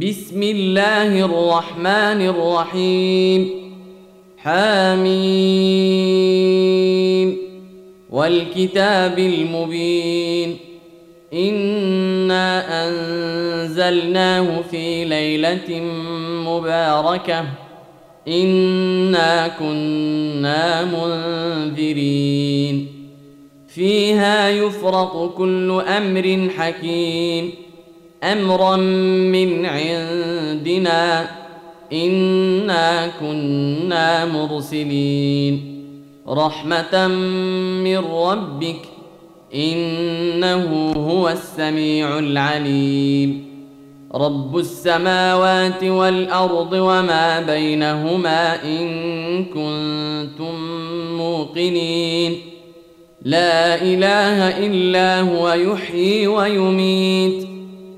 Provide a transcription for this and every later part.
بسم الله الرحمن الرحيم. حميم. والكتاب المبين. إنا أنزلناه في ليلة مباركة. إنا كنا منذرين. فيها يفرق كل أمر حكيم. أمرا من عندنا إنا كنا مرسلين. رحمة من ربك إنه هو السميع العليم. رب السماوات والأرض وما بينهما إن كنتم موقنين. لا إله إلا هو يحيي ويميت.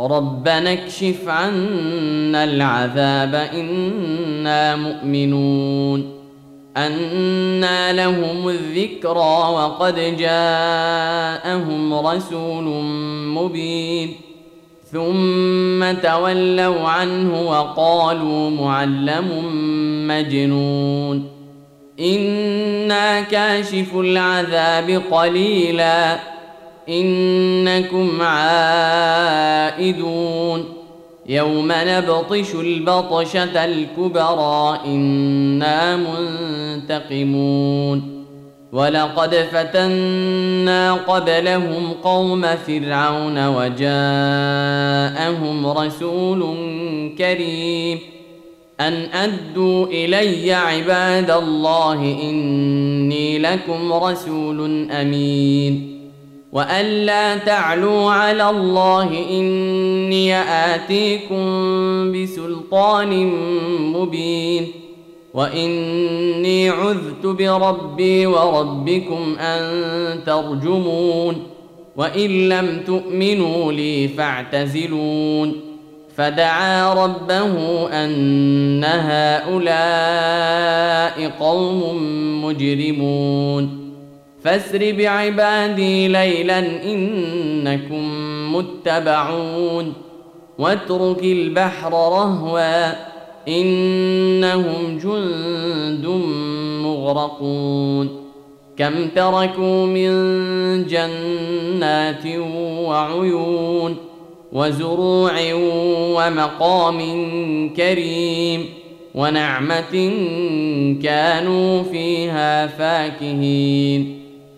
ربنا اكشف عنا العذاب إنا مؤمنون أنى لهم الذكرى وقد جاءهم رسول مبين ثم تولوا عنه وقالوا معلم مجنون إنا كاشف العذاب قليلا إنكم عائدون. يوم نبطش البطشة الكبرى إنا منتقمون. ولقد فتنا قبلهم قوم فرعون وجاءهم رسول كريم. أن أدوا إلي عباد الله إني لكم رسول أمين. وان لا تعلوا على الله اني اتيكم بسلطان مبين واني عذت بربي وربكم ان ترجمون وان لم تؤمنوا لي فاعتزلون فدعا ربه ان هؤلاء قوم مجرمون فاسر بعبادي ليلا انكم متبعون واترك البحر رهوا انهم جند مغرقون كم تركوا من جنات وعيون وزروع ومقام كريم ونعمه كانوا فيها فاكهين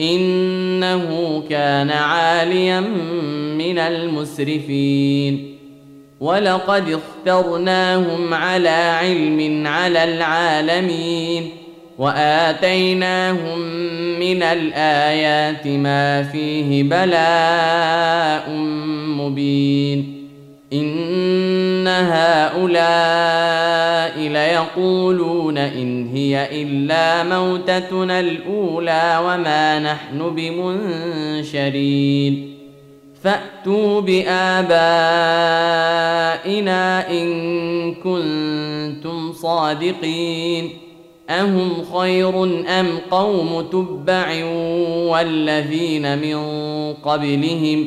إنه كان عاليا من المسرفين. ولقد اخترناهم على علم على العالمين. وآتيناهم من الآيات ما فيه بلاء مبين. إن هؤلاء ليقولون إن هي إلا موتتنا الأولى وما نحن بمنشرين. فأتوا بآبائنا إن كنتم صادقين. أهم خير أم قوم تبع والذين من قبلهم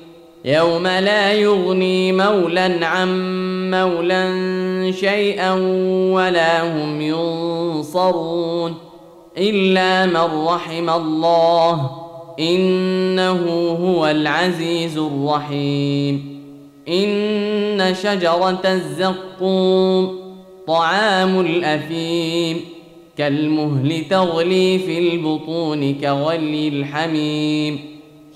يوم لا يغني مولا عن مولا شيئا ولا هم ينصرون إلا من رحم الله إنه هو العزيز الرحيم إن شجرة الزقوم طعام الأثيم كالمهل تغلي في البطون كغلي الحميم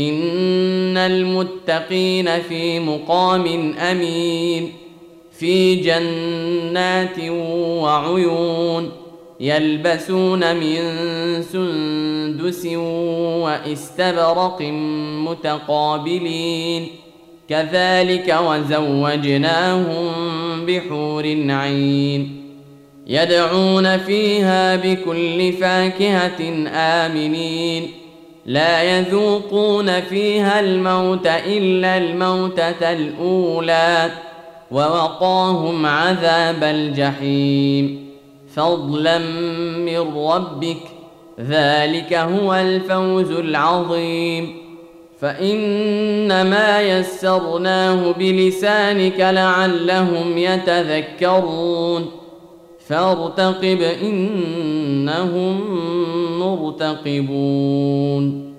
إن المتقين في مقام أمين في جنات وعيون يلبسون من سندس واستبرق متقابلين. كذلك وزوجناهم بحور عين يدعون فيها بكل فاكهة آمنين. لا يذوقون فيها الموت إلا الموتة الأولى ووقاهم عذاب الجحيم. فضلا من ربك ذلك هو الفوز العظيم. فإنما يسرناه بلسانك لعلهم يتذكرون. فارتقب إنهم مرتقبون.